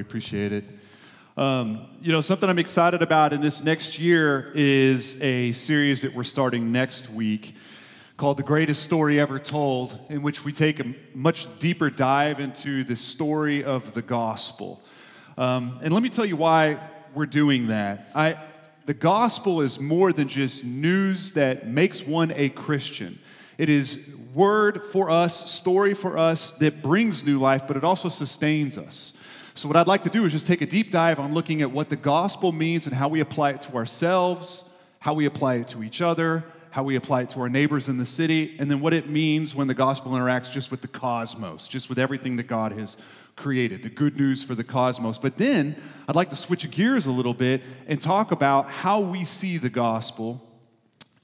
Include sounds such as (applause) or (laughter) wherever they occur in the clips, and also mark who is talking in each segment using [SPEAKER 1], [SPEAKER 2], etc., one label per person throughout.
[SPEAKER 1] Appreciate it. Um, you know, something I'm excited about in this next year is a series that we're starting next week called The Greatest Story Ever Told, in which we take a much deeper dive into the story of the gospel. Um, and let me tell you why we're doing that. I, the gospel is more than just news that makes one a Christian. It is word for us, story for us that brings new life, but it also sustains us. So, what I'd like to do is just take a deep dive on looking at what the gospel means and how we apply it to ourselves, how we apply it to each other, how we apply it to our neighbors in the city, and then what it means when the gospel interacts just with the cosmos, just with everything that God has created, the good news for the cosmos. But then I'd like to switch gears a little bit and talk about how we see the gospel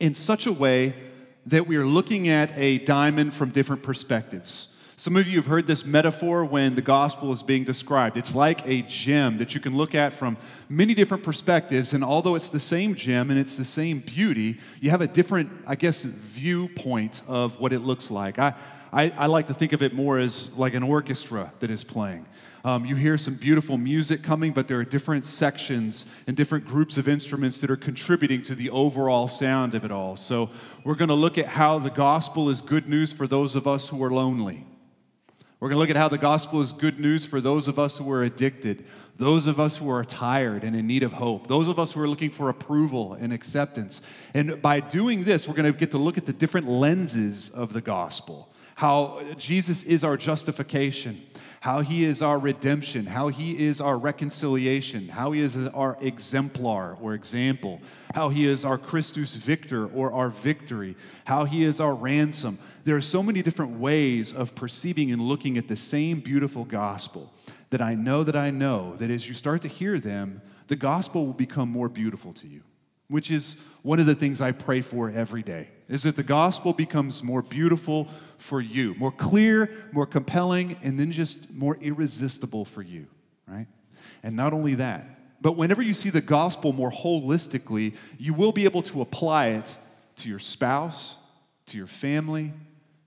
[SPEAKER 1] in such a way that we are looking at a diamond from different perspectives. Some of you have heard this metaphor when the gospel is being described. It's like a gem that you can look at from many different perspectives, and although it's the same gem and it's the same beauty, you have a different, I guess, viewpoint of what it looks like. I, I, I like to think of it more as like an orchestra that is playing. Um, you hear some beautiful music coming, but there are different sections and different groups of instruments that are contributing to the overall sound of it all. So, we're going to look at how the gospel is good news for those of us who are lonely. We're going to look at how the gospel is good news for those of us who are addicted, those of us who are tired and in need of hope, those of us who are looking for approval and acceptance. And by doing this, we're going to get to look at the different lenses of the gospel how Jesus is our justification, how he is our redemption, how he is our reconciliation, how he is our exemplar or example, how he is our Christus victor or our victory, how he is our ransom. There are so many different ways of perceiving and looking at the same beautiful gospel that I know that I know that as you start to hear them, the gospel will become more beautiful to you which is one of the things I pray for every day, is that the gospel becomes more beautiful for you, more clear, more compelling, and then just more irresistible for you, right? And not only that, but whenever you see the gospel more holistically, you will be able to apply it to your spouse, to your family,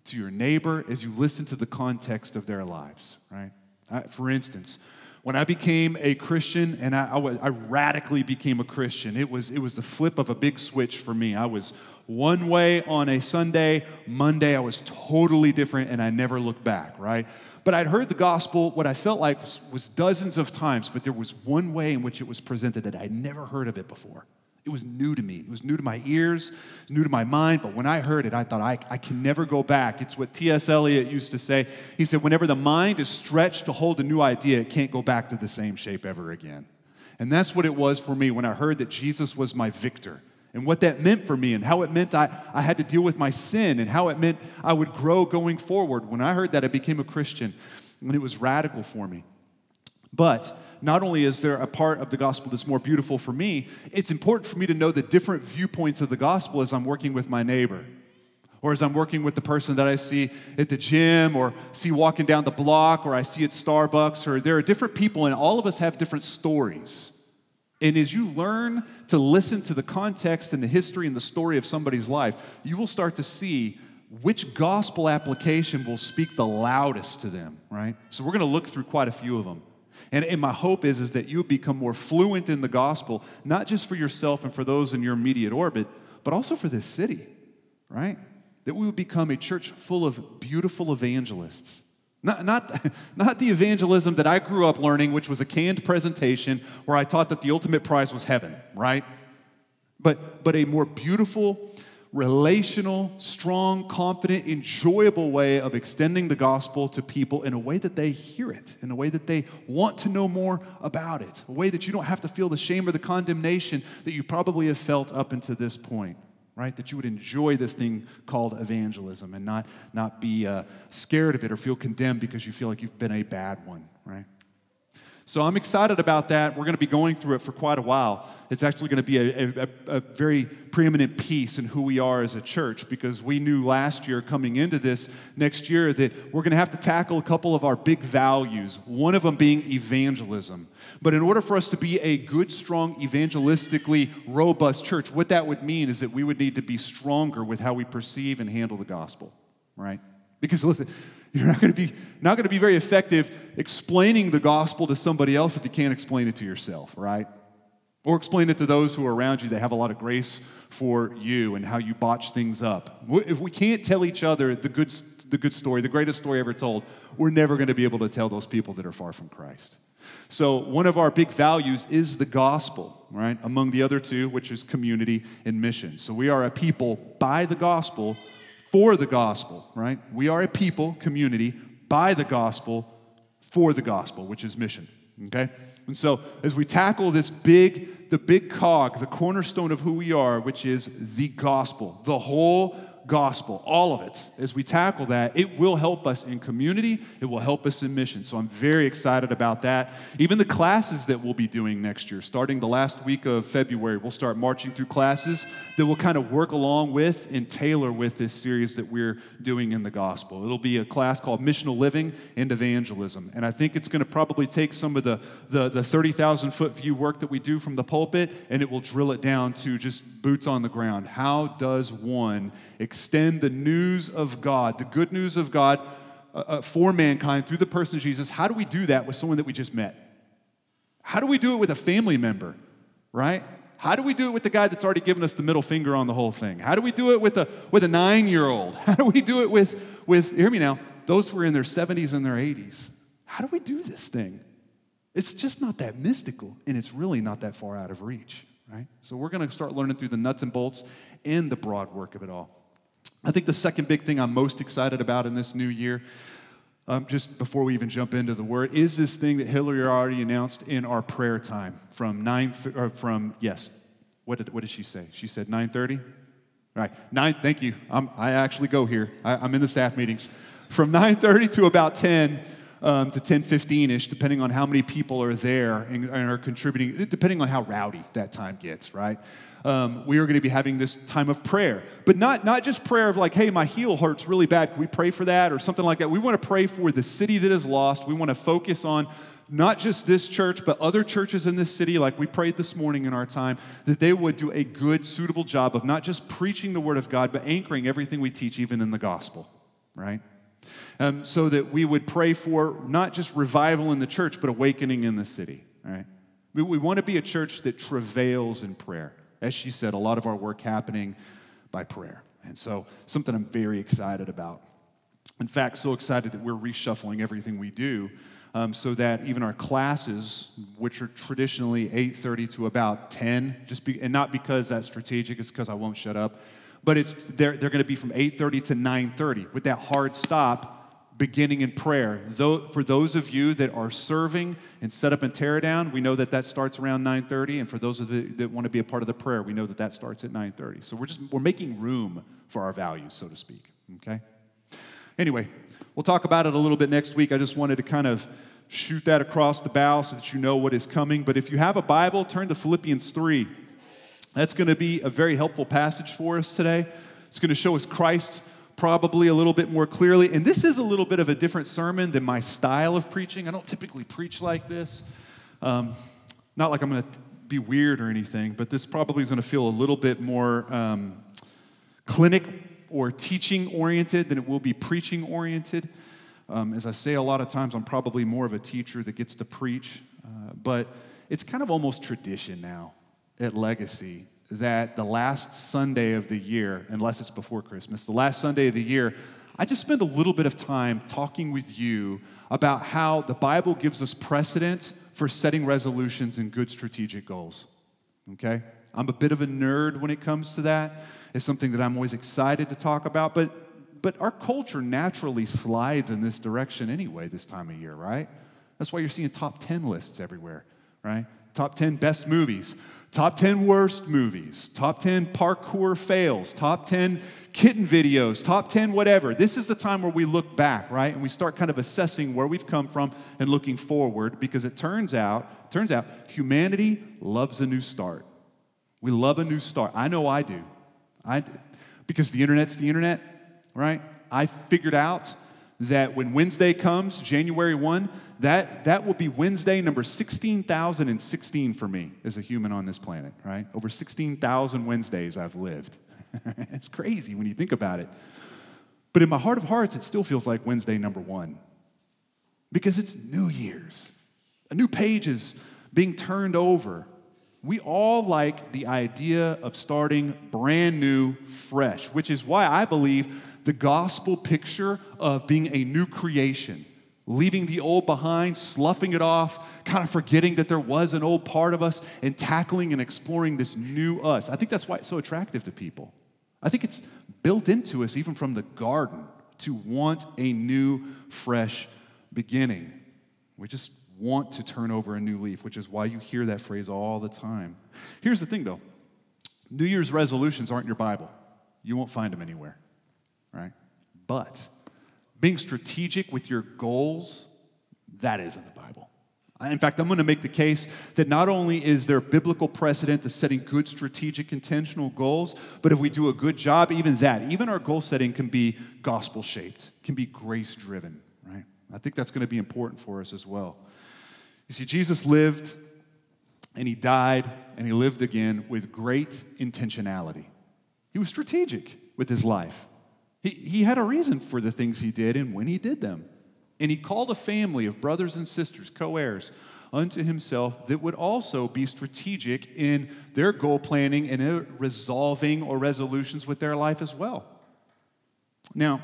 [SPEAKER 1] to your neighbor as you listen to the context of their lives, right? For instance, when I became a Christian, and I, I, I, radically became a Christian, it was, it was the flip of a big switch for me. I was one way on a Sunday, Monday, I was totally different, and I never looked back, right? But I'd heard the gospel, what I felt like was, was dozens of times, but there was one way in which it was presented that I'd never heard of it before. It was new to me. It was new to my ears, new to my mind. But when I heard it, I thought, I, I can never go back. It's what T.S. Eliot used to say. He said, whenever the mind is stretched to hold a new idea, it can't go back to the same shape ever again. And that's what it was for me when I heard that Jesus was my victor and what that meant for me and how it meant I, I had to deal with my sin and how it meant I would grow going forward. When I heard that, I became a Christian, and it was radical for me. But not only is there a part of the gospel that's more beautiful for me, it's important for me to know the different viewpoints of the gospel as I'm working with my neighbor. Or as I'm working with the person that I see at the gym, or see walking down the block, or I see at Starbucks, or there are different people, and all of us have different stories. And as you learn to listen to the context and the history and the story of somebody's life, you will start to see which gospel application will speak the loudest to them, right? So we're going to look through quite a few of them. And, and my hope is, is that you become more fluent in the gospel, not just for yourself and for those in your immediate orbit, but also for this city, right? That we would become a church full of beautiful evangelists. Not, not, (laughs) not the evangelism that I grew up learning, which was a canned presentation where I taught that the ultimate prize was heaven, right? But, but a more beautiful, relational, strong, confident, enjoyable way of extending the gospel to people in a way that they hear it, in a way that they want to know more about it, a way that you don't have to feel the shame or the condemnation that you probably have felt up until this point. Right? That you would enjoy this thing called evangelism and not, not be uh, scared of it or feel condemned because you feel like you've been a bad one, right? So I'm excited about that. We're going to be going through it for quite a while. It's actually going to be a, a, a, very preeminent piece in who we are as a church because we knew last year coming into this next year that we're going to have to tackle a couple of our big values, one of them being evangelism. But in order for us to be a good, strong, evangelistically robust church, what that would mean is that we would need to be stronger with how we perceive and handle the gospel, right? Because listen, You're not going to be not going to be very effective explaining the gospel to somebody else if you can't explain it to yourself, right? Or explain it to those who are around you that have a lot of grace for you and how you botch things up. If we can't tell each other the good, the good story, the greatest story ever told, we're never going to be able to tell those people that are far from Christ. So, one of our big values is the gospel, right? Among the other two, which is community and mission. So, we are a people by the gospel for the gospel, right? We are a people, community, by the gospel for the gospel, which is mission. Okay? And so as we tackle this big, the big cog, the cornerstone of who we are, which is the gospel, the whole gospel, all of it, as we tackle that, it will help us in community, it will help us in mission. So I'm very excited about that. Even the classes that we'll be doing next year, starting the last week of February, we'll start marching through classes that will kind of work along with and tailor with this series that we're doing in the gospel. It'll be a class called Missional Living and Evangelism. And I think it's going to probably take some of the, the, the 30,000 foot view work that we do from the pulpit and it will drill it down to just boots on the ground. How does one extend the news of God, the good news of God uh, uh, for mankind through the person of Jesus, how do we do that with someone that we just met? How do we do it with a family member, right? How do we do it with the guy that's already given us the middle finger on the whole thing? How do we do it with a, with a nine year old? (laughs) How do we do it with, with, hear me now, those who are in their 70s and their 80s? How do we do this thing? It's just not that mystical, and it's really not that far out of reach, right? So we're going to start learning through the nuts and bolts and the broad work of it all. I think the second big thing I'm most excited about in this new year, um, just before we even jump into the word, is this thing that Hillary already announced in our prayer time from nine th- or from yes, what did what did she say? She said nine thirty. Right, nine. Thank you. I'm, i actually go here. I, I'm in the staff meetings from nine thirty to about ten. Um, to 10:15 ish, depending on how many people are there and, and, are contributing, depending on how rowdy that time gets, right? Um, we are going to be having this time of prayer. But not, not just prayer of like, hey, my heel hurts really bad. Can we pray for that or something like that? We want to pray for the city that is lost. We want to focus on not just this church, but other churches in this city, like we prayed this morning in our time, that they would do a good, suitable job of not just preaching the Word of God, but anchoring everything we teach, even in the gospel, right? Um, so that we would pray for not just revival in the church, but awakening in the city, right? We, we want to be a church that travails in prayer as she said, a lot of our work happening by prayer. And so, something I'm very excited about. In fact, so excited that we're reshuffling everything we do um, so that even our classes, which are traditionally 8:30 to about 10, just be, and not because that's strategic, it's because I won't shut up, but it's they're, they're going to be from 8:30 to 9:30 with that hard stop beginning in prayer. Though, for those of you that are serving and set up and tear down, we know that that starts around 9:30, and for those of you that want to be a part of the prayer, we know that that starts at 9:30. So we're just we're making room for our values, so to speak. Okay. Anyway, we'll talk about it a little bit next week. I just wanted to kind of shoot that across the bow so that you know what is coming. But if you have a Bible, turn to Philippians 3. That's going to be a very helpful passage for us today. It's going to show us Christ's probably a little bit more clearly. And this is a little bit of a different sermon than my style of preaching. I don't typically preach like this. Um, not like I'm going to be weird or anything, but this probably is going to feel a little bit more um, clinic or teaching oriented than it will be preaching oriented. Um, as I say a lot of times, I'm probably more of a teacher that gets to preach, uh, but it's kind of almost tradition now at Legacy that the last Sunday of the year, unless it's before Christmas, the last Sunday of the year, I just spend a little bit of time talking with you about how the Bible gives us precedent for setting resolutions and good strategic goals. Okay? I'm a bit of a nerd when it comes to that. It's something that I'm always excited to talk about, but, but our culture naturally slides in this direction anyway this time of year, right? That's why you're seeing top 10 lists everywhere, right? Top 10 best movies, top 10 worst movies, top 10 parkour fails, top 10 kitten videos, top 10 whatever. This is the time where we look back, right? And we start kind of assessing where we've come from and looking forward because it turns out, turns out humanity loves a new start. We love a new start. I know I do. I do. because the internet's the internet, right? I figured out that when Wednesday comes, January 1, that, that will be Wednesday number 16,016 for me as a human on this planet, right? Over 16,000 Wednesdays I've lived. (laughs) it's crazy when you think about it. But in my heart of hearts, it still feels like Wednesday number one because it's New Year's. A new page is being turned over. We all like the idea of starting brand new, fresh, which is why I believe the gospel picture of being a new creation, leaving the old behind, sloughing it off, kind of forgetting that there was an old part of us, and tackling and exploring this new us. I think that's why it's so attractive to people. I think it's built into us, even from the garden, to want a new, fresh beginning. We just want to turn over a new leaf, which is why you hear that phrase all the time. Here's the thing though New Year's resolutions aren't your Bible, you won't find them anywhere? But being strategic with your goals, that is in the Bible. In fact, I'm going to make the case that not only is there biblical precedent to setting good strategic intentional goals, but if we do a good job, even that, even our goal setting can be gospel shaped, can be grace driven, right? I think that's going to be important for us as well. You see, Jesus lived and he died and he lived again with great intentionality. He was strategic with his life. He, he had a reason for the things he did and when he did them. And he called a family of brothers and sisters, co heirs, unto himself that would also be strategic in their goal planning and resolving or resolutions with their life as well. Now,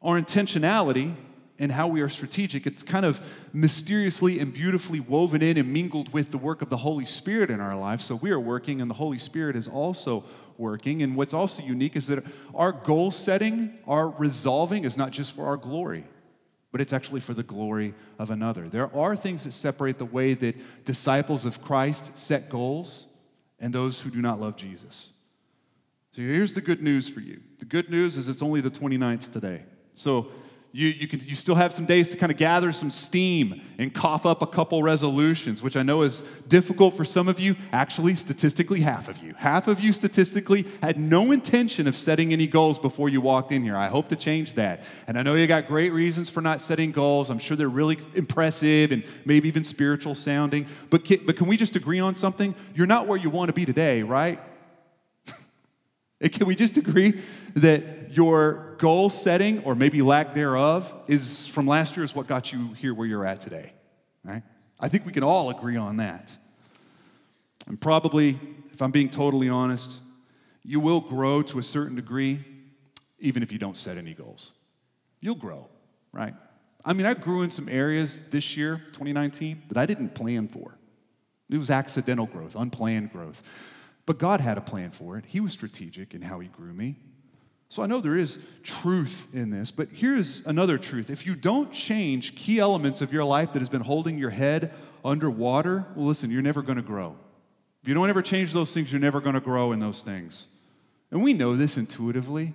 [SPEAKER 1] our intentionality and how we are strategic, it's kind of mysteriously and beautifully woven in and mingled with the work of the Holy Spirit in our lives. So we are working, and the Holy Spirit is also working. And what's also unique is that our goal setting, our resolving, is not just for our glory, but it's actually for the glory of another. There are things that separate the way that disciples of Christ set goals and those who do not love Jesus. So here's the good news for you. The good news is it's only the 29th today. So you, you, can, you still have some days to kind of gather some steam and cough up a couple resolutions, which I know is difficult for some of you. Actually, statistically, half of you. Half of you statistically had no intention of setting any goals before you walked in here. I hope to change that. And I know you got great reasons for not setting goals. I'm sure they're really impressive and maybe even spiritual sounding. But can, but can we just agree on something? You're not where you want to be today, right? (laughs) Can we just agree that your goal setting, or maybe lack thereof, is from last year is what got you here where you're at today? Right? I think we can all agree on that. And probably, if I'm being totally honest, you will grow to a certain degree even if you don't set any goals. You'll grow, right? I mean, I grew in some areas this year, 2019, that I didn't plan for. It was accidental growth, unplanned growth. But God had a plan for it. He was strategic in how He grew me. So I know there is truth in this, but here's another truth. If you don't change key elements of your life that has been holding your head underwater, well, listen, you're never going to grow. If you don't ever change those things, you're never going to grow in those things. And we know this intuitively,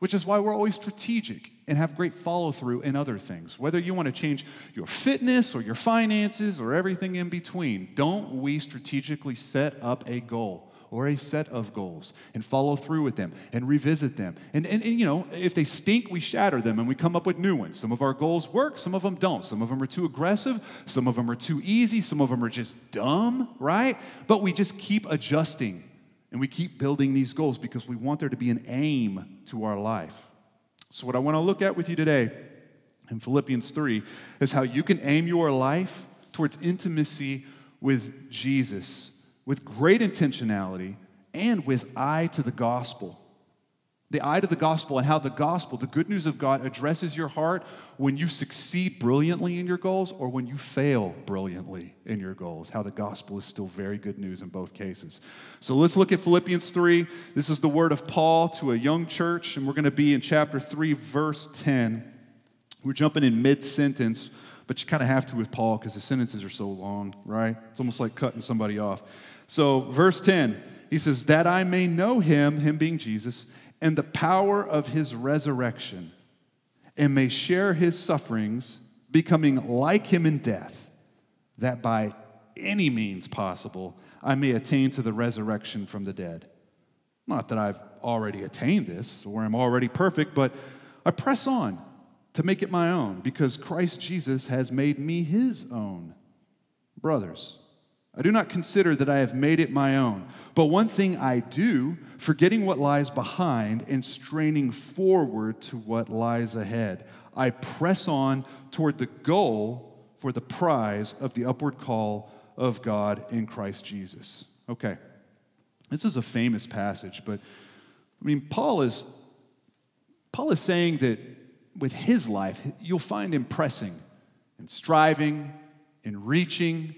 [SPEAKER 1] which is why we're always strategic and have great follow through in other things. Whether you want to change your fitness or your finances or everything in between, don't we strategically set up a goal? Or a set of goals and follow through with them and revisit them. And, and, and, you know, if they stink, we shatter them and we come up with new ones. Some of our goals work, some of them don't. Some of them are too aggressive, some of them are too easy, some of them are just dumb, right? But we just keep adjusting and we keep building these goals because we want there to be an aim to our life. So, what I want to look at with you today in Philippians 3 is how you can aim your life towards intimacy with Jesus with great intentionality and with eye to the gospel. The eye to the gospel and how the gospel, the good news of God, addresses your heart when you succeed brilliantly in your goals or when you fail brilliantly in your goals. How the gospel is still very good news in both cases. So let's look at Philippians 3. This is the word of Paul to a young church, and we're going to be in chapter 3, verse 10. We're jumping in mid sentence, but you kind of have to with Paul because the sentences are so long, right? It's almost like cutting somebody off. So, verse 10, he says, That I may know him, him being Jesus, and the power of his resurrection, and may share his sufferings, becoming like him in death, that by any means possible I may attain to the resurrection from the dead. Not that I've already attained this or I'm already perfect, but I press on to make it my own because Christ Jesus has made me his own. Brothers, I do not consider that I have made it my own. But one thing I do, forgetting what lies behind and straining forward to what lies ahead, I press on toward the goal for the prize of the upward call of God in Christ Jesus. Okay, this is a famous passage, but I mean, Paul is, Paul is saying that with his life, you'll find him pressing and striving and reaching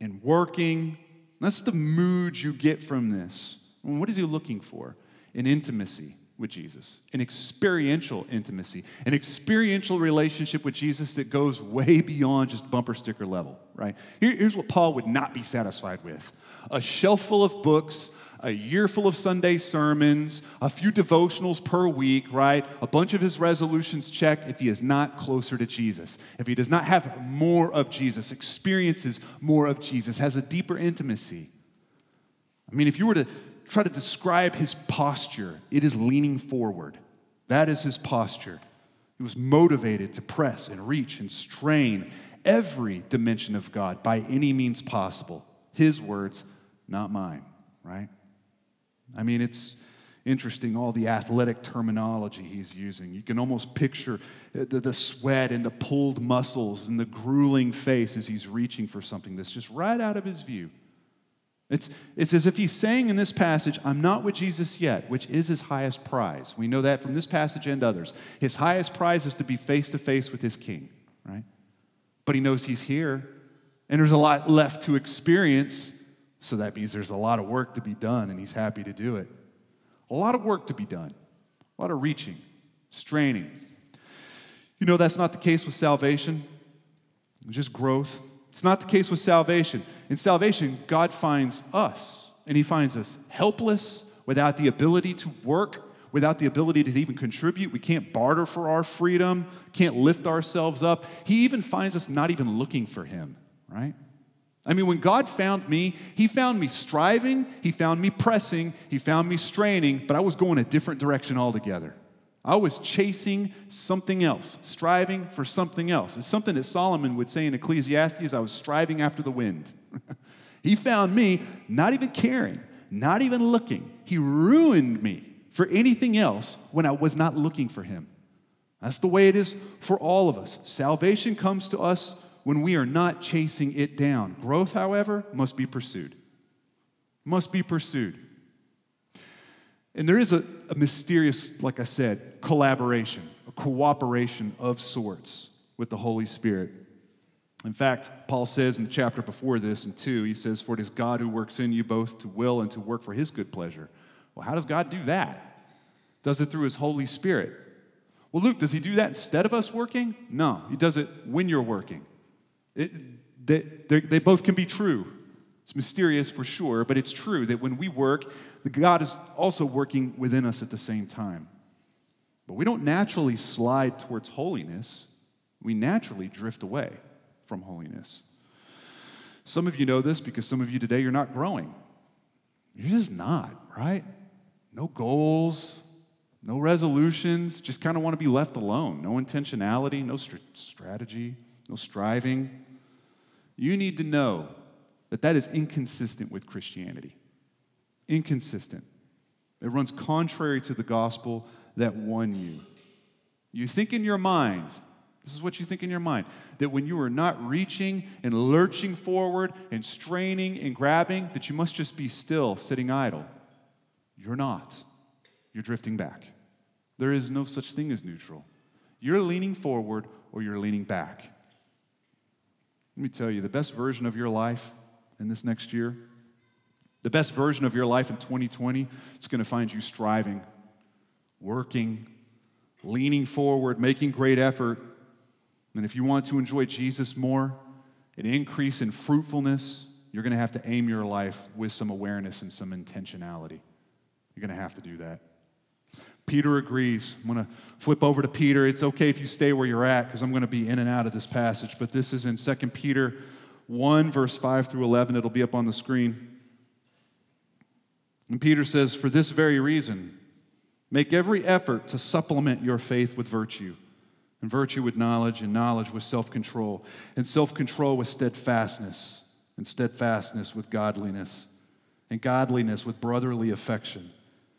[SPEAKER 1] and working. That's the mood you get from this. What is he looking for? An intimacy with Jesus, an experiential intimacy, an experiential relationship with Jesus that goes way beyond just bumper sticker level, right? Here, here's what Paul would not be satisfied with a shelf full of books, a year full of Sunday sermons, a few devotionals per week, right? A bunch of his resolutions checked if he is not closer to Jesus, if he does not have more of Jesus, experiences more of Jesus, has a deeper intimacy. I mean, if you were to try to describe his posture, it is leaning forward. That is his posture. He was motivated to press and reach and strain every dimension of God by any means possible. His words, not mine, right? I mean, it's interesting all the athletic terminology he's using. You can almost picture the, the, sweat and the pulled muscles and the grueling face as he's reaching for something that's just right out of his view. It's, it's as if he's saying in this passage, I'm not with Jesus yet, which is his highest prize. We know that from this passage and others. His highest prize is to be face to face with his king, right? But he knows he's here, and there's a lot left to experience so that means there's a lot of work to be done, and he's happy to do it. A lot of work to be done, a lot of reaching, straining. You know, that's not the case with salvation, just growth. It's not the case with salvation. In salvation, God finds us, and He finds us helpless, without the ability to work, without the ability to even contribute. We can't barter for our freedom, can't lift ourselves up. He even finds us not even looking for Him, right? I mean, when God found me, He found me striving, He found me pressing, He found me straining, but I was going a different direction altogether. I was chasing something else, striving for something else. It's something that Solomon would say in Ecclesiastes I was striving after the wind. (laughs) he found me not even caring, not even looking. He ruined me for anything else when I was not looking for Him. That's the way it is for all of us. Salvation comes to us when we are not chasing it down. Growth, however, must be pursued. Must be pursued. And there is a, a mysterious, like I said, collaboration, a cooperation of sorts with the Holy Spirit. In fact, Paul says in the chapter before this, in 2, he says, For it is God who works in you both to will and to work for his good pleasure. Well, how does God do that? Does it through his Holy Spirit. Well, Luke, does he do that instead of us working? No, he does it when you're working. It, they, they both can be true. It's mysterious for sure, but it's true that when we work, God is also working within us at the same time. But we don't naturally slide towards holiness, we naturally drift away from holiness. Some of you know this because some of you today, you're not growing. You're just not, right? No goals, no resolutions, just kind of want to be left alone. No intentionality, no st- strategy, no striving you need to know that that is inconsistent with Christianity. Inconsistent. It runs contrary to the gospel that won you. You think in your mind, this is what you think in your mind, that when you are not reaching and lurching forward and straining and grabbing, that you must just be still, sitting idle. You're not. You're drifting back. There is no such thing as neutral. You're leaning forward or you're leaning back. Let me tell you, the best version of your life in this next year, the best version of your life in 2020, it's going to find you striving, working, leaning forward, making great effort. And if you want to enjoy Jesus more, an increase in fruitfulness, you're going to have to aim your life with some awareness and some intentionality. You're going to have to do that. Peter agrees. I'm going to flip over to Peter. It's okay if you stay where you're at because I'm going to be in and out of this passage. But this is in 2 Peter 1, verse 5 through 11. It'll be up on the screen. And Peter says, For this very reason, make every effort to supplement your faith with virtue, and virtue with knowledge, and knowledge with self control, and self control with steadfastness, and steadfastness with godliness, and godliness with brotherly affection,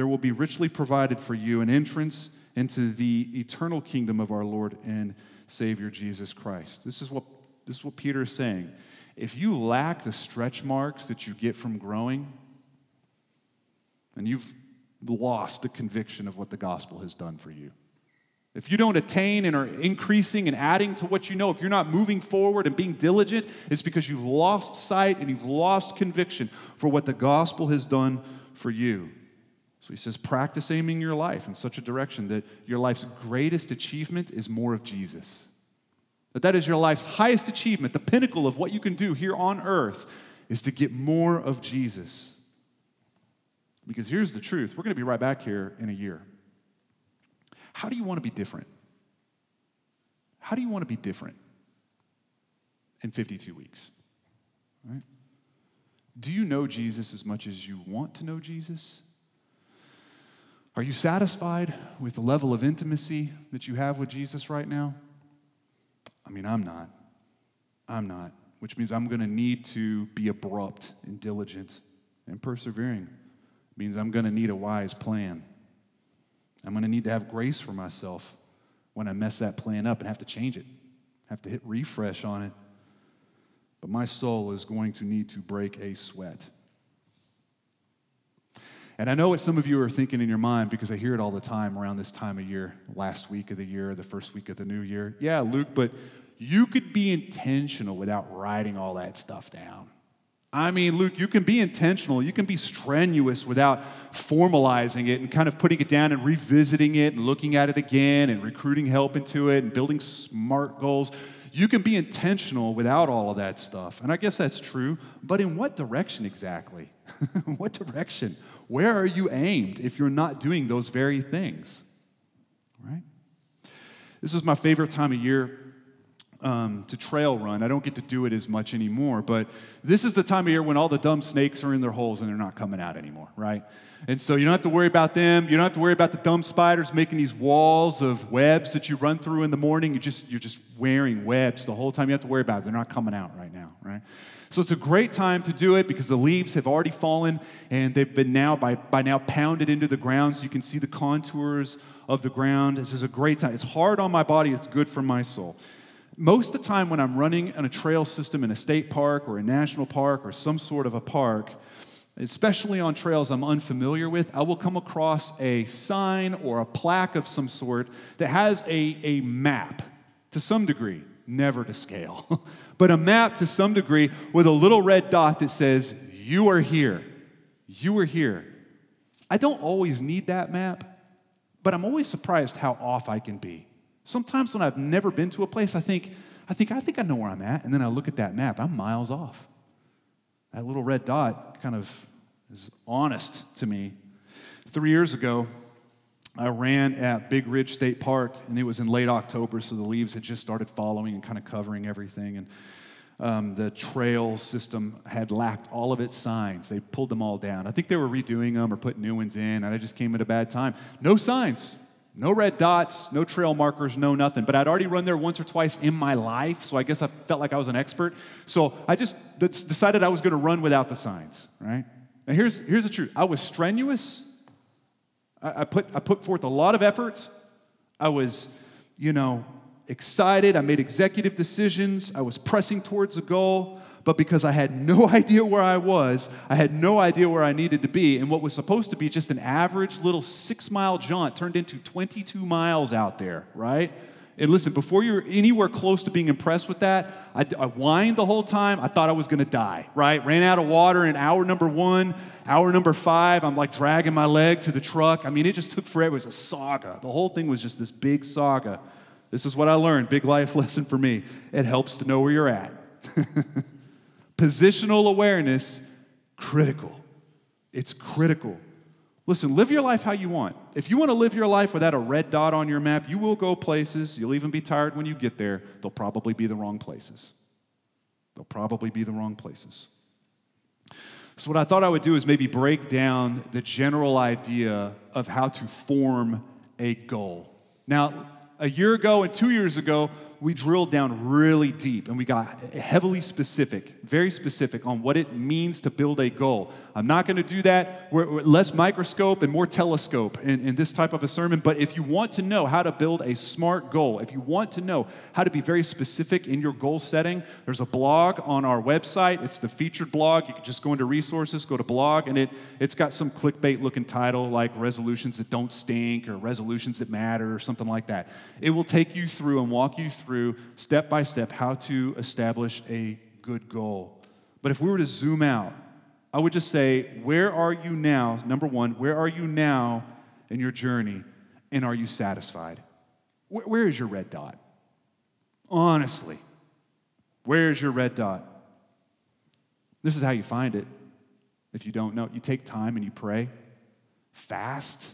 [SPEAKER 1] there will be richly provided for you an entrance into the eternal kingdom of our Lord and Savior Jesus Christ. This is what, this is what Peter is saying. If you lack the stretch marks that you get from growing, and you've lost the conviction of what the gospel has done for you. If you don't attain and are increasing and adding to what you know, if you're not moving forward and being diligent, it's because you've lost sight and you've lost conviction for what the gospel has done for you. So he says, practice aiming your life in such a direction that your life's greatest achievement is more of Jesus. That that is your life's highest achievement, the pinnacle of what you can do here on earth is to get more of Jesus. Because here's the truth we're going to be right back here in a year. How do you want to be different? How do you want to be different in 52 weeks? Right? Do you know Jesus as much as you want to know Jesus? Are you satisfied with the level of intimacy that you have with Jesus right now? I mean, I'm not. I'm not, which means I'm going to need to be abrupt and diligent and persevering means I'm going to need a wise plan. I'm going to need to have grace for myself when I mess that plan up and have to change it, have to hit refresh on it. But my soul is going to need to break a sweat. And I know what some of you are thinking in your mind because I hear it all the time around this time of year, last week of the year, the first week of the new year. Yeah, Luke, but you could be intentional without writing all that stuff down. I mean, Luke, you can be intentional, you can be strenuous without formalizing it and kind of putting it down and revisiting it and looking at it again and recruiting help into it and building smart goals. You can be intentional without all of that stuff. And I guess that's true, but in what direction exactly? (laughs) what direction? Where are you aimed if you're not doing those very things? Right? This is my favorite time of year um, to trail run. I don't get to do it as much anymore, but this is the time of year when all the dumb snakes are in their holes and they're not coming out anymore, right? And so you don't have to worry about them. You don't have to worry about the dumb spiders making these walls of webs that you run through in the morning. You just you're just wearing webs the whole time. You have to worry about it. They're not coming out right now, right? So it's a great time to do it because the leaves have already fallen and they've been now by, by now pounded into the ground so you can see the contours of the ground. This is a great time. It's hard on my body, it's good for my soul most of the time when I'm running on a trail system in a state park or a national park or some sort of a park, especially on trails I'm unfamiliar with, I will come across a sign or a plaque of some sort that has a, a map to some degree, never to scale, (laughs) but a map to some degree with a little red dot that says, You are here. You are here. I don't always need that map, but I'm always surprised how off I can be. Sometimes when I've never been to a place, I think, I think, I think I know where I'm at. And then I look at that map, I'm miles off. That little red dot kind of is honest to me. Three years ago, I ran at Big Ridge State Park, and it was in late October, so the leaves had just started following and kind of covering everything. And um, the trail system had lacked all of its signs. They pulled them all down. I think they were redoing them or putting new ones in, and I just came at a bad time. No signs. No red dots, no trail markers, no nothing. But I'd already run there once or twice in my life, so I guess I felt like I was an expert. So I just decided I was going to run without the signs, right? Now here's, here's the truth I was strenuous. I, I, put, I put forth a lot of effort. I was, you know, excited. I made executive decisions. I was pressing towards a goal but because I had no (laughs) idea where I was, I had no idea where I needed to be. And what was supposed to be just an average little six mile jaunt turned into 22 miles out there, right? And listen, before you're anywhere close to being impressed with that, I, I whined the whole time. I thought I was going to die, right? Ran out of water in hour number one, hour number five. I'm like dragging my leg to the truck. I mean, it just took forever. It was a saga. The whole thing was just this big saga. This is what I learned big life (laughs) lesson for me. It helps to know where you're at. (laughs) Positional awareness, critical. It's critical. Listen, live your life how you want. If you want to live your life without a red dot on your map, you will go places. You'll even be tired when you get there. They'll probably be the wrong places. They'll probably be the wrong places. So, what I thought I would do is maybe break down the general idea of how to form a goal. Now, a year ago and two years ago, we drilled down really deep and we got heavily specific, very specific on what it means to build a goal. I'm not going to do that. We're, we're less microscope and more telescope in, in this type of a sermon. But if you want to know how to build a smart goal, if you want to know how to be very specific in your goal setting, there's a blog on our website. It's the featured blog. You can just go into resources, go to blog, and it, it's got some clickbait looking title like resolutions that don't stink or resolutions that matter or something like that. It will take you through and walk you through through step by step how to establish a good goal. But if we were to zoom out, I would just say, where are you now? Number one, where are you now in your journey? And are you satisfied? where, where is your red dot? Honestly, where is your red dot? This is how you find it. If you don't know, you take time and you pray, fast.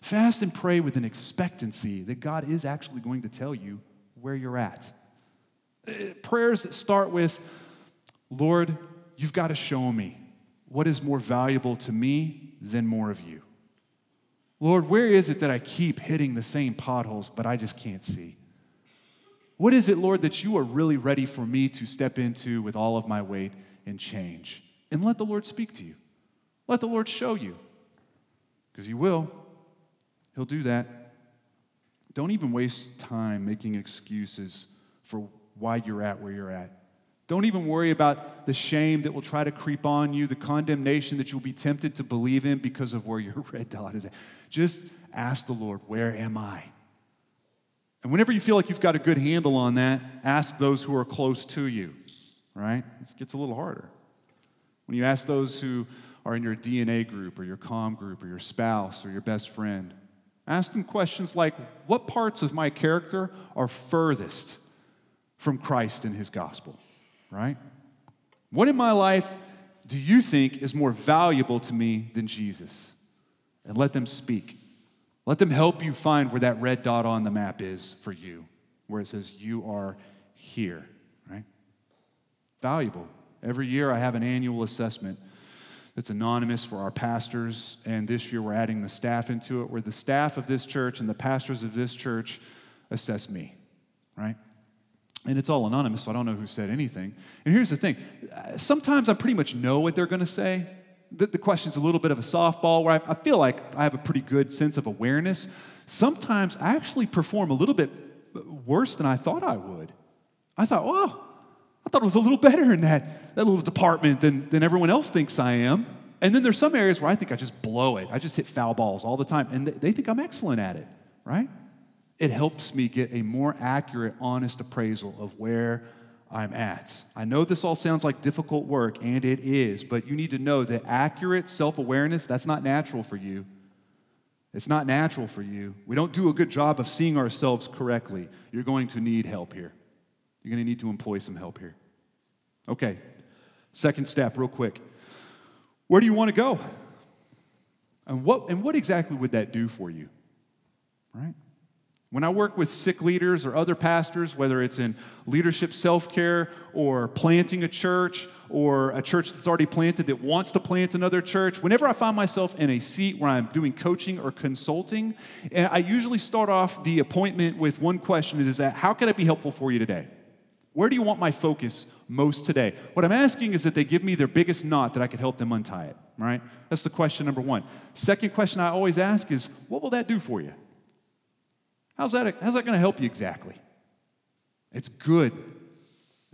[SPEAKER 1] Fast and pray with an expectancy that God is actually going to tell you where you're at. Uh, prayers that start with, Lord, you've got to show me what is more valuable to me than more of you. Lord, where is it that I keep hitting the same potholes, but I just can't see? What is it, Lord, that you are really ready for me to step into with all of my weight and change? And let the Lord speak to you. Let the Lord show you. Because He will. He'll do that. Don't even waste time making excuses for why you're at where you're at. Don't even worry about the shame that will try to creep on you, the condemnation that you'll be tempted to believe in because of where your (laughs) red dot is at. Just ask the Lord, Where am I? And whenever you feel like you've got a good handle on that, ask those who are close to you, right? It gets a little harder. When you ask those who are in your DNA group or your com group or your spouse or your best friend, Ask them questions like What parts of my character are furthest from Christ and his gospel? Right? What in my life do you think is more valuable to me than Jesus? And let them speak. Let them help you find where that red dot on the map is for you, where it says, You are here, right? Valuable. Every year I have an annual assessment that's anonymous for our pastors. And this year we're adding the staff into it, where the staff of this church and the pastors of this church assess me, right? And it's all anonymous, so I don't know who said anything. And here's the thing sometimes I pretty much know what they're going to say. The, the question's a little bit of a softball where I, I feel like I have a pretty good sense of awareness. Sometimes I actually perform a little bit worse than I thought I would. I thought, oh, thought it was a little better in that, that little department than, than everyone else thinks I am. And then there's some areas where I think I just blow it. I just hit foul balls all the time. And they, think I'm excellent at it, right? It helps me get a more accurate, honest appraisal of where I'm at. I know this all sounds like difficult work, and it is, but you need to know that accurate self awareness, that's not natural for you. It's not natural for you. We don't do a good job of seeing ourselves correctly. You're going to need help here. You're going to need to employ some help here. Okay, second step, real quick. Where do you want to go? And what, and what exactly would that do for you? Right? When I work with sick leaders or other pastors, whether it's in leadership self care or planting a church or a church that's already planted that wants to plant another church, whenever I find myself in a seat where I'm doing coaching or consulting, I usually start off the appointment with one question it is that, How can I be helpful for you today? Where do you want my focus most today? What I'm asking is that they give me their biggest knot that I could help them untie it, right? That's the question number one. Second question I always ask is, what will that do for you? How's that, how's that going to help you exactly? It's good.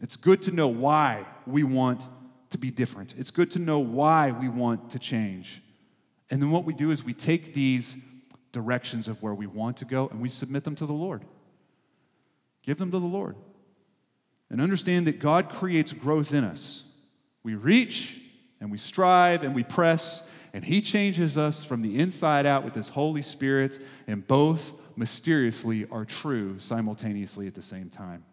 [SPEAKER 1] It's good to know why we want to be different. It's good to know why we want to change. And then what we do is we take these directions of where we want to go and we submit them to the Lord. Give them to the Lord and understand that God creates growth in us. We reach and we strive and we press, and He changes us from the inside out with His Holy Spirit, and both mysteriously are true simultaneously at the same time.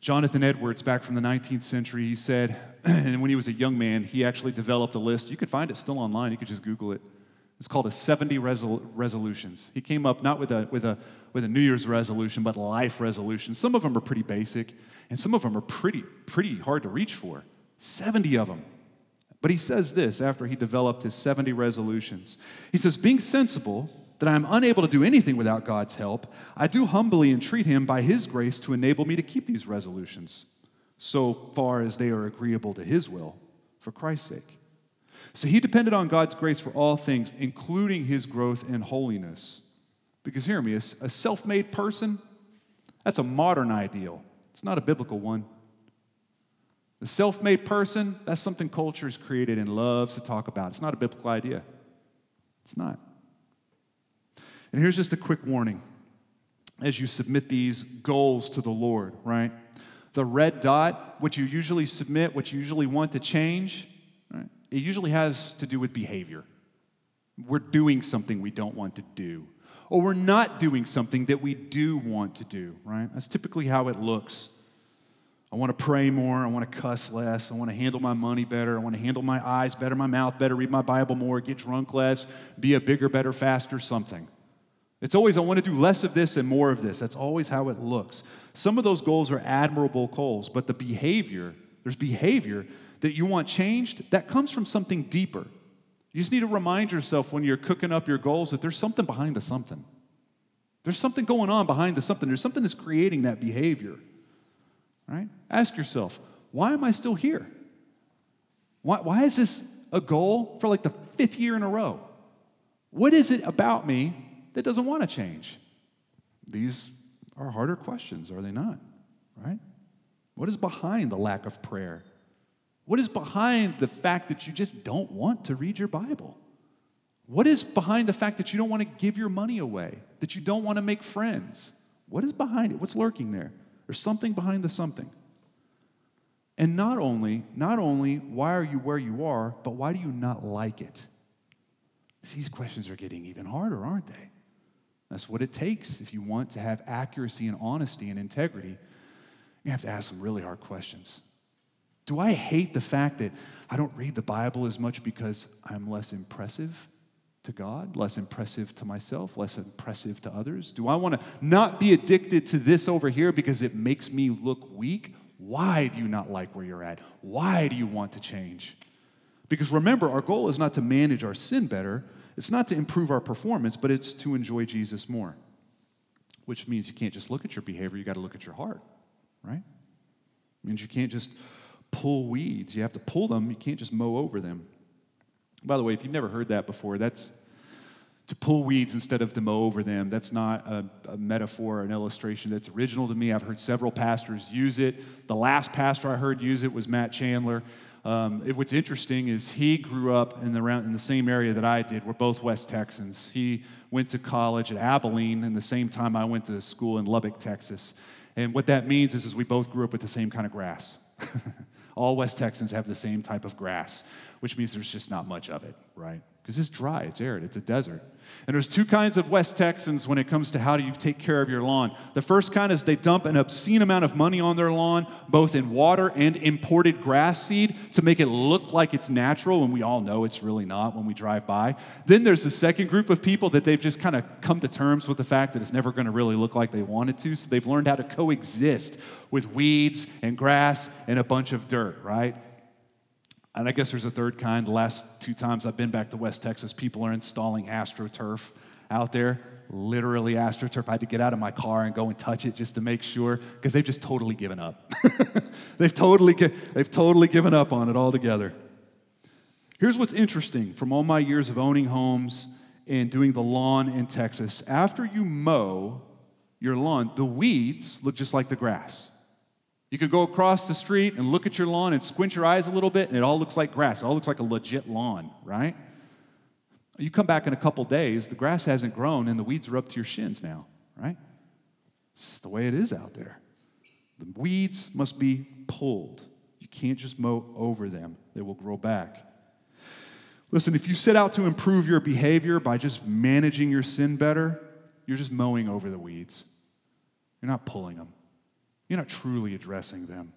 [SPEAKER 1] Jonathan Edwards, back from the 19th century, he said, (clears throat) and when he was a young man, he actually developed a list. You could find it still online, you could just Google it. It's called a 70 resol- resolutions. He came up not with a, with, a, with a New Year's resolution, but life resolutions. Some of them are pretty basic, and some of them are pretty, pretty hard to reach for. 70 of them. But he says this after he developed his 70 resolutions. He says, Being sensible that I am unable to do anything without God's help, I do humbly entreat him by his grace to enable me to keep these resolutions, so far as they are agreeable to his will, for Christ's sake. So he depended on God's grace for all things, including his growth in holiness. Because hear me, a, self made person, that's a modern ideal, it's not a biblical one. The self made person, that's something culture has created and loves to talk about. It's not a biblical idea. It's not. And here's just a quick warning as you submit these goals to the Lord, right? The red dot, what you usually submit, what you usually want to change? It usually has to do with behavior. We're doing something we don't want to do, or we're not doing something that we do want to do, right? That's typically how it looks. I want to pray more. I want to cuss less. I want to handle my money better. I want to handle my eyes better, my mouth better, read my Bible more, get drunk less, be a bigger, better, faster something. It's always, I want to do less of this and more of this. That's always how it looks. Some of those goals are admirable goals, but the behavior, there's behavior that you want changed that comes from something deeper. You just need to remind yourself when you're cooking up your goals that there's something behind the something. There's something going on behind the something. There's something that's creating that behavior. Right? Ask yourself, why am I still here? Why, why is this a goal for like the fifth year in a row? What is it about me that doesn't want to change? These are harder questions, are they not? Right? What is behind the lack of prayer? What is behind the fact that you just don't want to read your Bible? What is behind the fact that you don't want to give your money away? That you don't want to make friends? What is behind it? What's lurking there? There's something behind the something. And not only, not only why are you where you are, but why do you not like it? These questions are getting even harder, aren't they? That's what it takes if you want to have accuracy and honesty and integrity. You have to ask some really hard questions. Do I hate the fact that I don't read the Bible as much because I'm less impressive to God, less impressive to myself, less impressive to others? Do I want to not be addicted to this over here because it makes me look weak? Why do you not like where you're at? Why do you want to change? Because remember, our goal is not to manage our sin better, it's not to improve our performance, but it's to enjoy Jesus more. Which means you can't just look at your behavior, you got to look at your heart, right? It means you can't just pull weeds. You have to pull them, you can't just mow over them. By the way, if you've never heard that before, that's to pull weeds instead of to mow over them. That's not a, a, metaphor or an illustration that's original to me. I've heard several pastors use it. The last pastor I heard use it was Matt Chandler. Um, it, what's interesting is he grew up in the, in the same area that I did. We're both West Texans. He went to college at Abilene in the same time I went to school in Lubbock, Texas. And what that means is, is we both grew up with the same kind of grass. (laughs) All West Texans have the same type of grass, which means there's just not much of it, right? Because it's dry, it's arid, it's a desert. And there's two kinds of West Texans when it comes to how do you take care of your lawn. The first kind is they dump an obscene amount of money on their lawn, both in water and imported grass seed to make it look like it's natural, and we all know it's really not when we drive by. Then there's the second group of people that they've just kind of come to terms with the fact that it's never going to really look like they wanted to, so they've learned how to coexist with weeds and grass and a bunch of dirt, right? And I guess there's a third kind. The last two times I've been back to West Texas, people are installing AstroTurf out there. Literally AstroTurf. I had to get out of my car and go and touch it just to make sure, because they've just totally given up. (laughs) they've, totally, they've totally given up on it altogether. Here's what's interesting from all my years of owning homes and doing the lawn in Texas. After you mow your lawn, the weeds look just like the grass. You could go across the street and look at your lawn and squint your eyes a little bit, and it all looks like grass. It all looks like a legit lawn, right? You come back in a couple days, the grass hasn't grown, and the weeds are up to your shins now, right? It's just the way it is out there. The weeds must be pulled. You can't just mow over them, they will grow back. Listen, if you set out to improve your behavior by just managing your sin better, you're just mowing over the weeds. You're not pulling them. You're not truly addressing them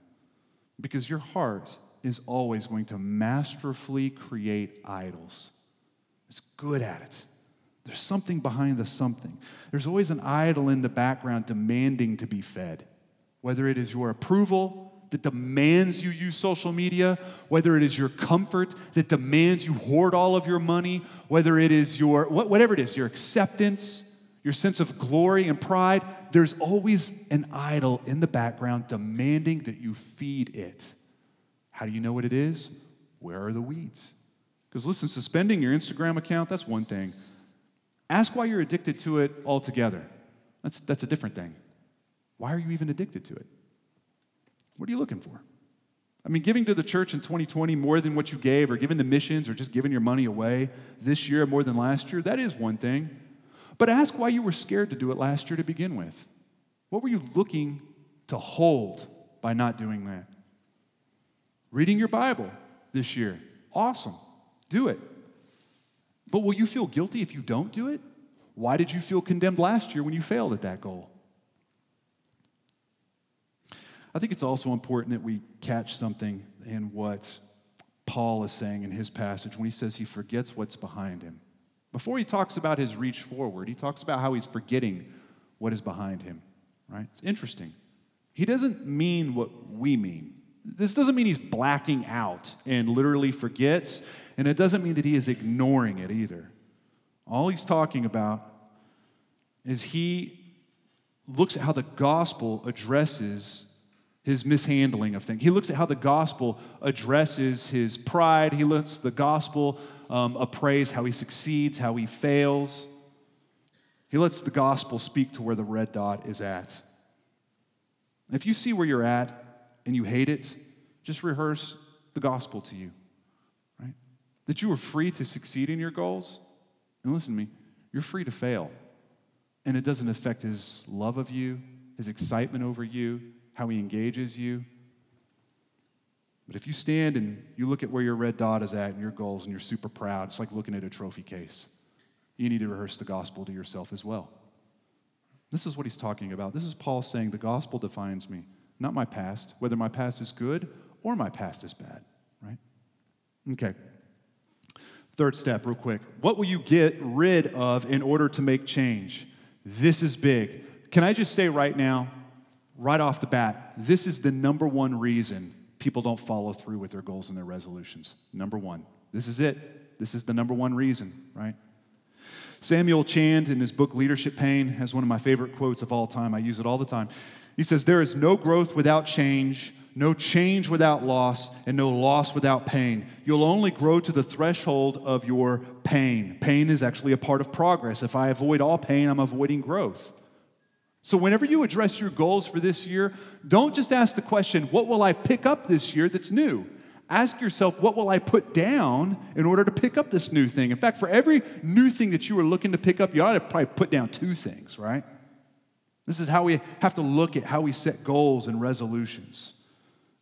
[SPEAKER 1] because your heart is always going to masterfully create idols. It's good at it. There's something behind the something. There's always an idol in the background demanding to be fed, whether it is your approval that demands you use social media, whether it is your comfort that demands you hoard all of your money, whether it is your, whatever it is, your acceptance, your sense of glory and pride, there's always an idol in the background demanding that you feed it. How do you know what it is? Where are the weeds? Because listen, suspending your Instagram account, that's one thing. Ask why you're addicted to it altogether. That's, that's a different thing. Why are you even addicted to it? What are you looking for? I mean, giving to the church in 2020 more than what you gave, or giving to missions, or just giving your money away this year more than last year, that is one thing. But ask why you were scared to do it last year to begin with. What were you looking to hold by not doing that? Reading your Bible this year, awesome, do it. But will you feel guilty if you don't do it? Why did you feel condemned last year when you failed at that goal? I think it's also important that we catch something in what Paul is saying in his passage when he says he forgets what's behind him. Before he talks about his reach forward, he talks about how he's forgetting what is behind him, right? It's interesting. He doesn't mean what we mean. This doesn't mean he's blacking out and literally forgets, and it doesn't mean that he is ignoring it either. All he's talking about is he looks at how the gospel addresses his mishandling of things. He looks at how the gospel addresses his pride. He lets the gospel um, appraise how he succeeds, how he fails. He lets the gospel speak to where the red dot is at. If you see where you're at and you hate it, just rehearse the gospel to you, right? That you are free to succeed in your goals. And listen to me, you're free to fail. And it doesn't affect his love of you, his excitement over you, how he engages you. But if you stand and you look at where your red dot is at and your goals and you're super proud, it's like looking at a trophy case. You need to rehearse the gospel to yourself as well. This is what he's talking about. This is Paul saying the gospel defines me, not my past, whether my past is good or my past is bad, right? Okay. Third step, real quick. What will you get rid of in order to make change? This is big. Can I just say right now, right off the bat, this is the number one reason people don't follow through with their goals and their resolutions. Number one. This is it. This is the number one reason, right? Samuel Chand, in his book Leadership Pain, has one of my favorite quotes of all time. I use it all the time. He says, There is no growth without change, no change without loss, and no loss without pain. You'll only grow to the threshold of your pain. Pain is actually a part of progress. If I avoid all pain, I'm avoiding growth. So, whenever you address your goals for this year, don't just ask the question, What will I pick up this year that's new? Ask yourself, What will I put down in order to pick up this new thing? In fact, for every new thing that you are looking to pick up, you ought to probably put down two things, right? This is how we have to look at how we set goals and resolutions.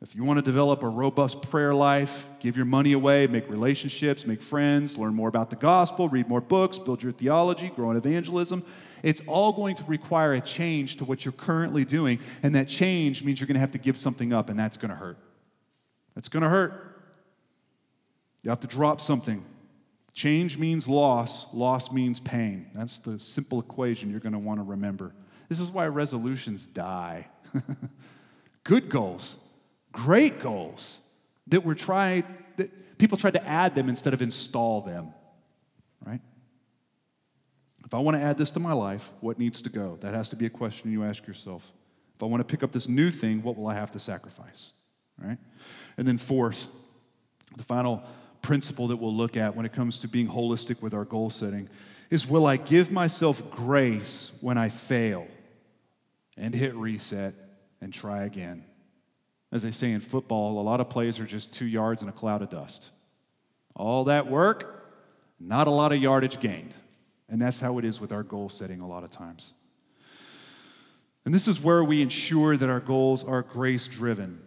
[SPEAKER 1] If you want to develop a robust prayer life, give your money away, make relationships, make friends, learn more about the gospel, read more books, build your theology, grow in evangelism, it's all going to require a change to what you're currently doing. And that change means you're going to have to give something up, and that's going to hurt. That's going to hurt. You have to drop something. Change means loss, loss means pain. That's the simple equation you're going to want to remember. This is why resolutions die. (laughs) Good goals great goals that were tried, that people tried to add them instead of install them, right? If I want to add this to my life, what needs to go? That has to be a question you ask yourself. If I want to pick up this new thing, what will I have to sacrifice? Right? And then, fourth, the final principle that we'll look at when it comes to being holistic with our goal setting is will I give myself grace when I fail and hit reset and try again? As they say in football, a lot of plays are just two yards in a cloud of dust. All that work, not a lot of yardage gained. And that's how it is with our goal setting a lot of times. And this is where we ensure that our goals are grace driven.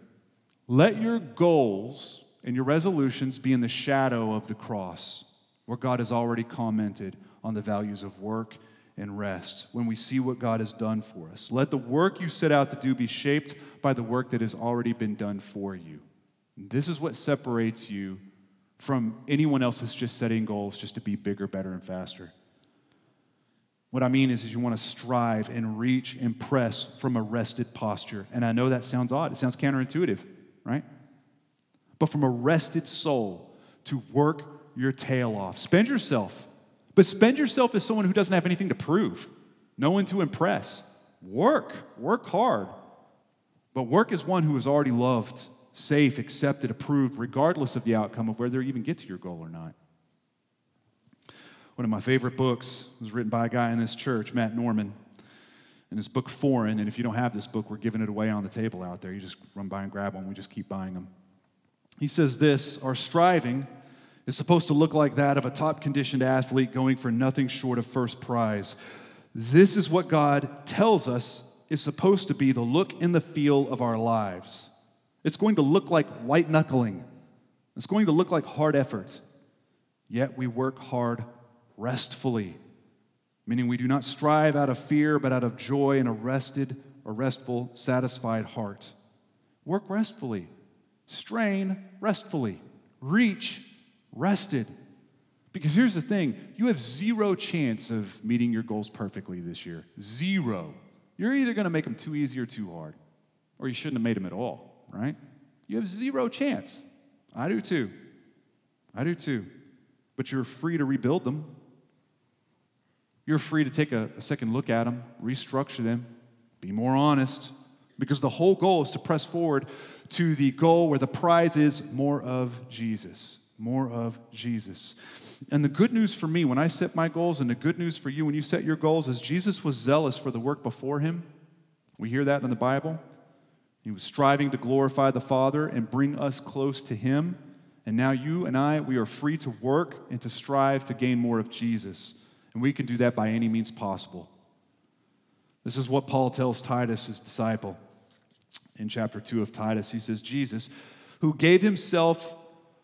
[SPEAKER 1] Let your goals and your resolutions be in the shadow of the cross, where God has already commented on the values of work and rest when we see what God has done for us. Let the work you set out to do be shaped by the work that has already been done for you. This is what separates you from anyone else that's just setting goals just to be bigger, better, and faster. What I mean is, is you want to strive and reach and press from a rested posture. And I know that sounds odd. It sounds counterintuitive, right? But from a rested soul to work your tail off. Spend yourself. But spend yourself as someone who doesn't have anything to prove, no one to impress. Work. Work hard. But work as one who is already loved safe, accepted, approved, regardless of the outcome of whether you even get to your goal or not. One of my favorite books was written by a guy in this church, Matt Norman. In his book Foreign, and if you don't have this book, we're giving it away on the table out there. You just run by and grab one, we just keep buying them. He says this Our striving is supposed to look like that of a top conditioned athlete going for nothing short of first prize. This is what God tells us is supposed to be the look and the feel of our lives. It's going to look like white knuckling. It's going to look like hard effort. Yet we work hard restfully, meaning we do not strive out of fear, but out of joy and a rested, a restful, satisfied heart. Work restfully, strain restfully, reach rested. Because here's the thing you have zero chance of meeting your goals perfectly this year. Zero. You're either going to make them too easy or too hard, or you shouldn't have made them at all right? You have zero chance. I do too. I do too. But you're free to rebuild them. You're free to take a, a, second look at them, restructure them, be more honest, because the whole goal is to press forward to the goal where the prize is more of Jesus. More of Jesus. And the good news for me when I set my goals, and the good news for you when you set your goals, is Jesus was zealous for the work before him. We hear that in the Bible. He was striving to glorify the Father and bring us close to Him. And now you and I, we are free to work and to strive to gain more of Jesus. And we can do that by any means possible. This is what Paul tells Titus, his disciple, in chapter 2 of Titus. He says, Jesus, who gave himself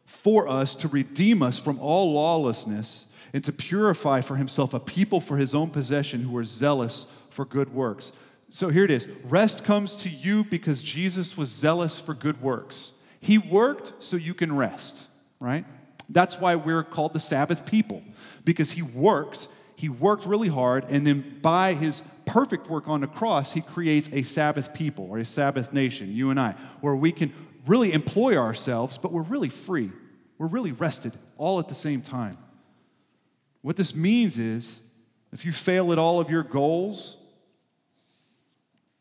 [SPEAKER 1] for us to redeem us from all lawlessness and to purify for himself a people for his own possession who are zealous for good works. So here it is rest comes to you because Jesus was zealous for good works. He worked so you can rest, right? That's why we're called the Sabbath people, because he works. He worked really hard, and then by his perfect work on the cross, he creates a Sabbath people or a Sabbath nation, you and I, where we can really employ ourselves, but we're really free. We're really rested all at the same time. What this means is if you fail at all of your goals,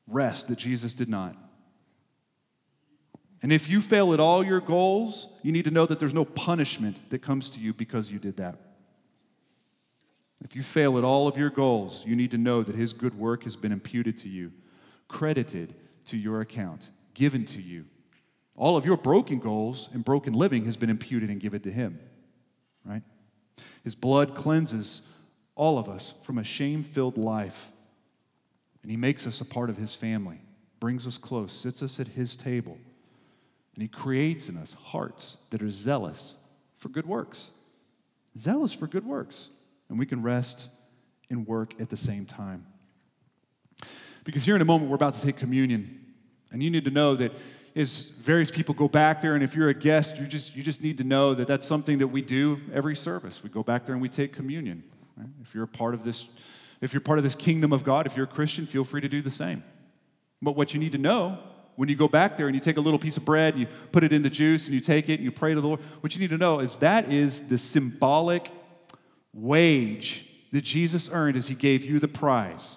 [SPEAKER 1] rest that Jesus did not. And if you fail at all your goals, you need to know that there's no punishment that comes to you because you did that. If you fail at all of your goals, you need to know that His good work has been imputed to you, credited to your account, given to you. All of your broken goals and broken living has been imputed and given to Him, right? His blood cleanses all of us from a shame filled life and He makes us a part of His family, brings us close, sits us at His table. And He creates in us hearts that are zealous for good works. Zealous for good works. And we can rest and work at the same time. Because here in a moment, we're about to take communion. And you need to know that as various people go back there, and if you're a guest, you just, you just need to know that that's something that we do every service. We go back there and we take communion. Right? If you're a part of this if you're part of this kingdom of God, if you're a Christian, feel free to do the same. But what you need to know when you go back there and you take a little piece of bread, and you put it in the juice, and you take it and you pray to the Lord, what you need to know is that is the symbolic wage that Jesus earned as he gave you the prize.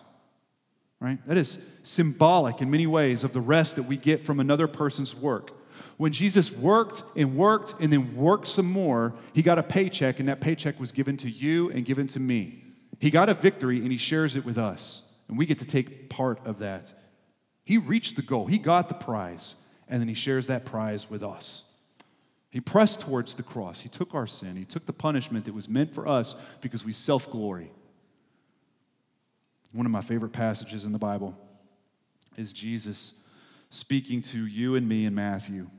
[SPEAKER 1] Right? That is symbolic in many ways of the rest that we get from another person's work. When Jesus worked and worked and then worked some more, he got a paycheck, and that paycheck was given to you and given to me. He got a victory and he shares it with us, and we get to take part of that. He reached the goal, he got the prize, and then he shares that prize with us. He pressed towards the cross. He took our sin. He took the punishment that was meant for us because we self glory. One of my favorite passages in the Bible is Jesus speaking to you and me in Matthew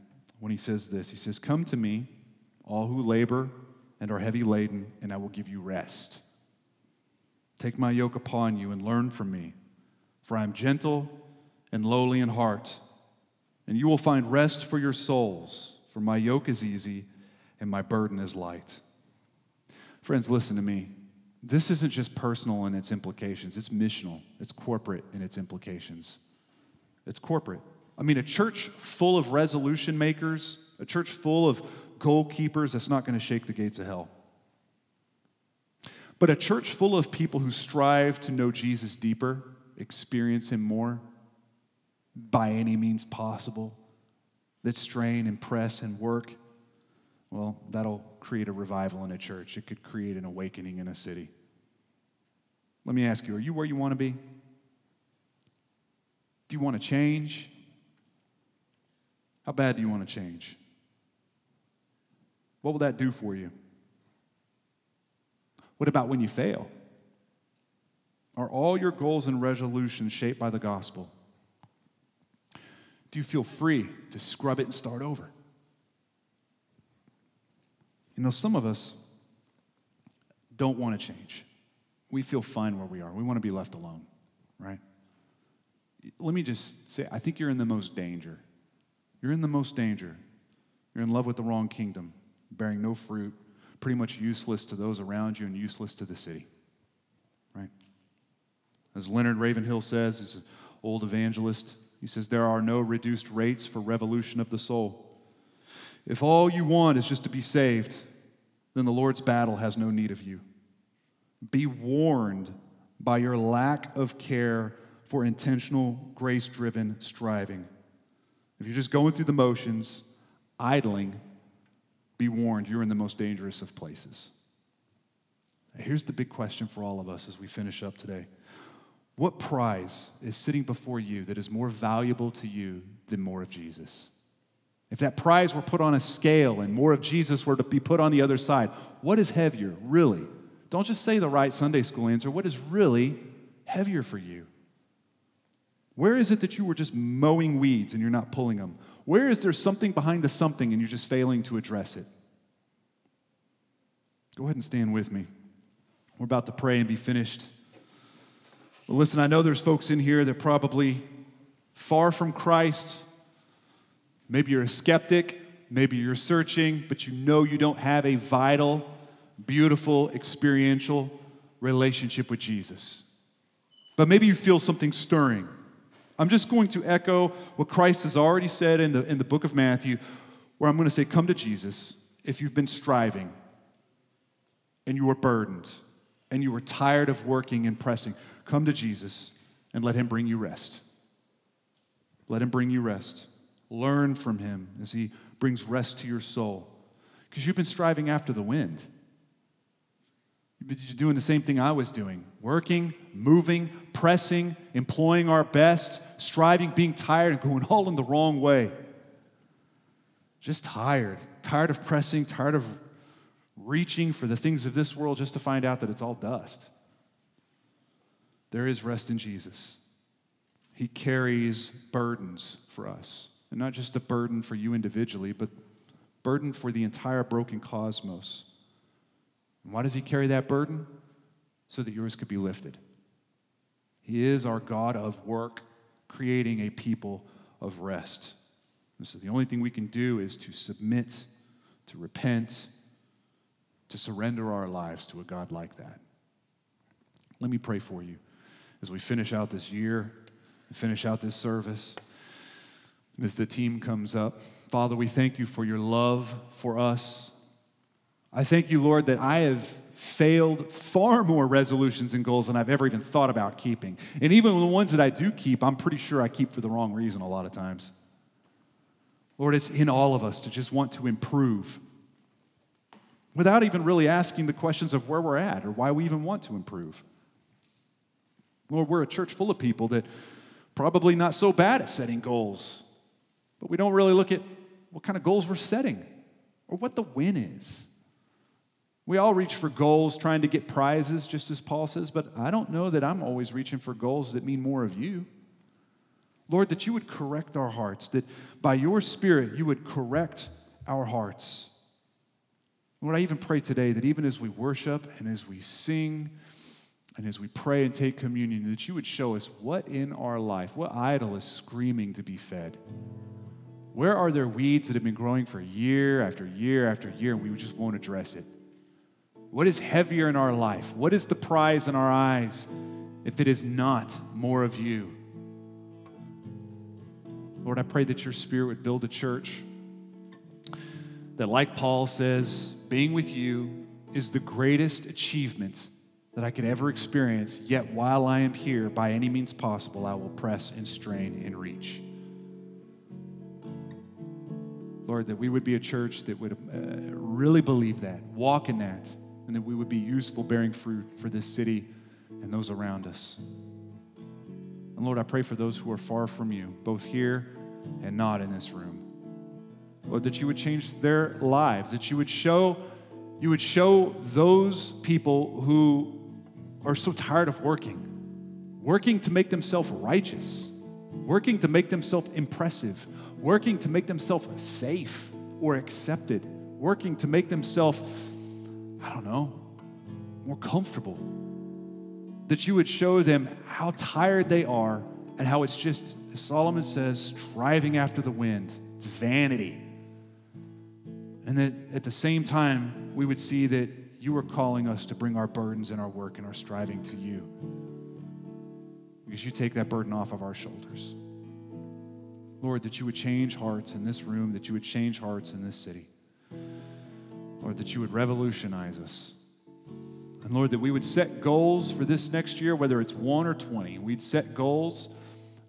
[SPEAKER 1] when he says this He says, Come to me, all who labor and are heavy laden, and I will give you rest. Take my yoke upon you and learn from me, for I am gentle and lowly in heart, and you will find rest for your souls, for my yoke is easy and my burden is light. Friends, listen to me. This isn't just personal in its implications, it's missional, it's corporate in its implications. It's corporate. I mean, a church full of resolution makers, a church full of goalkeepers, that's not going to shake the gates of hell. But a church full of people who strive to know Jesus deeper, experience Him more by any means possible, that strain and press and work, well, that'll create a revival in a church. It could create an awakening in a city. Let me ask you are you where you want to be? Do you want to change? How bad do you want to change? What will that do for you? What about when you fail? Are all your goals and resolutions shaped by the gospel? Do you feel free to scrub it and start over? You know, some of us don't want to change. We feel fine where we are. We want to be left alone, right? Let me just say, I think you're in the most danger. You're in the most danger. You're in love with the wrong kingdom, bearing no fruit, pretty much useless to those around you and useless to the city. Right? As Leonard Ravenhill says, he's an old evangelist, he says, There are no reduced rates for revolution of the soul. If all you want is just to be saved, then the Lord's battle has no need of you. Be warned by your lack of care for intentional, grace driven striving. If you're just going through the motions, idling, be warned, you're in the most dangerous of places. Here's the big question for all of us as we finish up today What prize is sitting before you that is more valuable to you than more of Jesus? If that prize were put on a scale and more of Jesus were to be put on the other side, what is heavier, really? Don't just say the right Sunday school answer. What is really heavier for you? Where is it that you were just mowing weeds and you're not pulling them? Where is there something behind the something and you're just failing to address it? Go ahead and stand with me. We're about to pray and be finished. Well, listen, I know there's folks in here that probably far from Christ. Maybe you're a skeptic, maybe you're searching, but you know you don't have a vital, beautiful, experiential relationship with Jesus. But maybe you feel something stirring. I'm just going to echo what Christ has already said in the, in the book of Matthew, where I'm going to say, Come to Jesus if you've been striving and you are burdened and you are tired of working and pressing. Come to Jesus and let him bring you rest. Let him bring you rest. Learn from him as he brings rest to your soul. Because you've been striving after the wind. You're doing the same thing I was doing working, moving, pressing, employing our best, striving, being tired, and going all in the wrong way. Just tired. Tired of pressing, tired of reaching for the things of this world just to find out that it's all dust. There is rest in Jesus. He carries burdens for us, and not just a burden for you individually, but burden for the entire broken cosmos. And why does he carry that burden? So that yours could be lifted. He is our God of work, creating a people of rest. And so the only thing we can do is to submit, to repent, to surrender our lives to a God like that. Let me pray for you as we finish out this year, and finish out this service, as the team comes up. Father, we thank you for your love for us. I thank you, Lord, that I have failed far more resolutions and goals than I've ever even thought about keeping. And even the ones that I do keep, I'm pretty sure I keep for the wrong reason a lot of times. Lord, it's in all of us to just want to improve without even really asking the questions of where we're at or why we even want to improve. Lord, we're a church full of people that probably not so bad at setting goals, but we don't really look at what kind of goals we're setting or what the win is. We all reach for goals trying to get prizes, just as Paul says, but I don't know that I'm always reaching for goals that mean more of you. Lord, that you would correct our hearts, that by your Spirit you would correct our hearts. Lord, I even pray today that even as we worship and as we sing, And as we pray and take communion, that you would show us what in our life, what idol is screaming to be fed. Where are there weeds that have been growing for year after year after year and we just won't address it? What is heavier in our life? What is the prize in our eyes if it is not more of you? Lord, I pray that your spirit would build a church that, like Paul says, being with you is the greatest achievement that I could ever experience. Yet, while I am here, by any means possible, I will press and strain and reach. Lord, that we would be a church that would uh, really believe that, walk in that, and that we would be useful bearing fruit for this city and those around us. And Lord, I pray for those who are far from you, both here and not in this room. Lord, that you would change their lives, that you would show you would show those people who are so tired of working, working to make themselves righteous, working to make themselves impressive, working to make themselves safe or accepted, working to make themselves, I don't know, more comfortable. That you would show them how tired they are and how it's just, as Solomon says, striving after the wind. It's vanity. And that at the same time, we would see that you are calling us to bring our burdens and our work and our striving to you. Because you take that burden off of our shoulders. Lord, that you would change hearts in this room, that you would change hearts in this city. Lord, that you would revolutionize us. And Lord, that we would set goals for this next year, whether it's one or 20. We'd set goals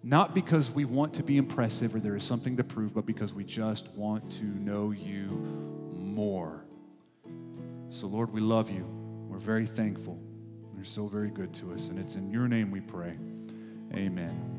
[SPEAKER 1] not because we want to be impressive or there is something to prove, but because we just want to know you more. So, Lord, we love you. We're very thankful. You're so very good to us. And it's in your name we pray. Amen.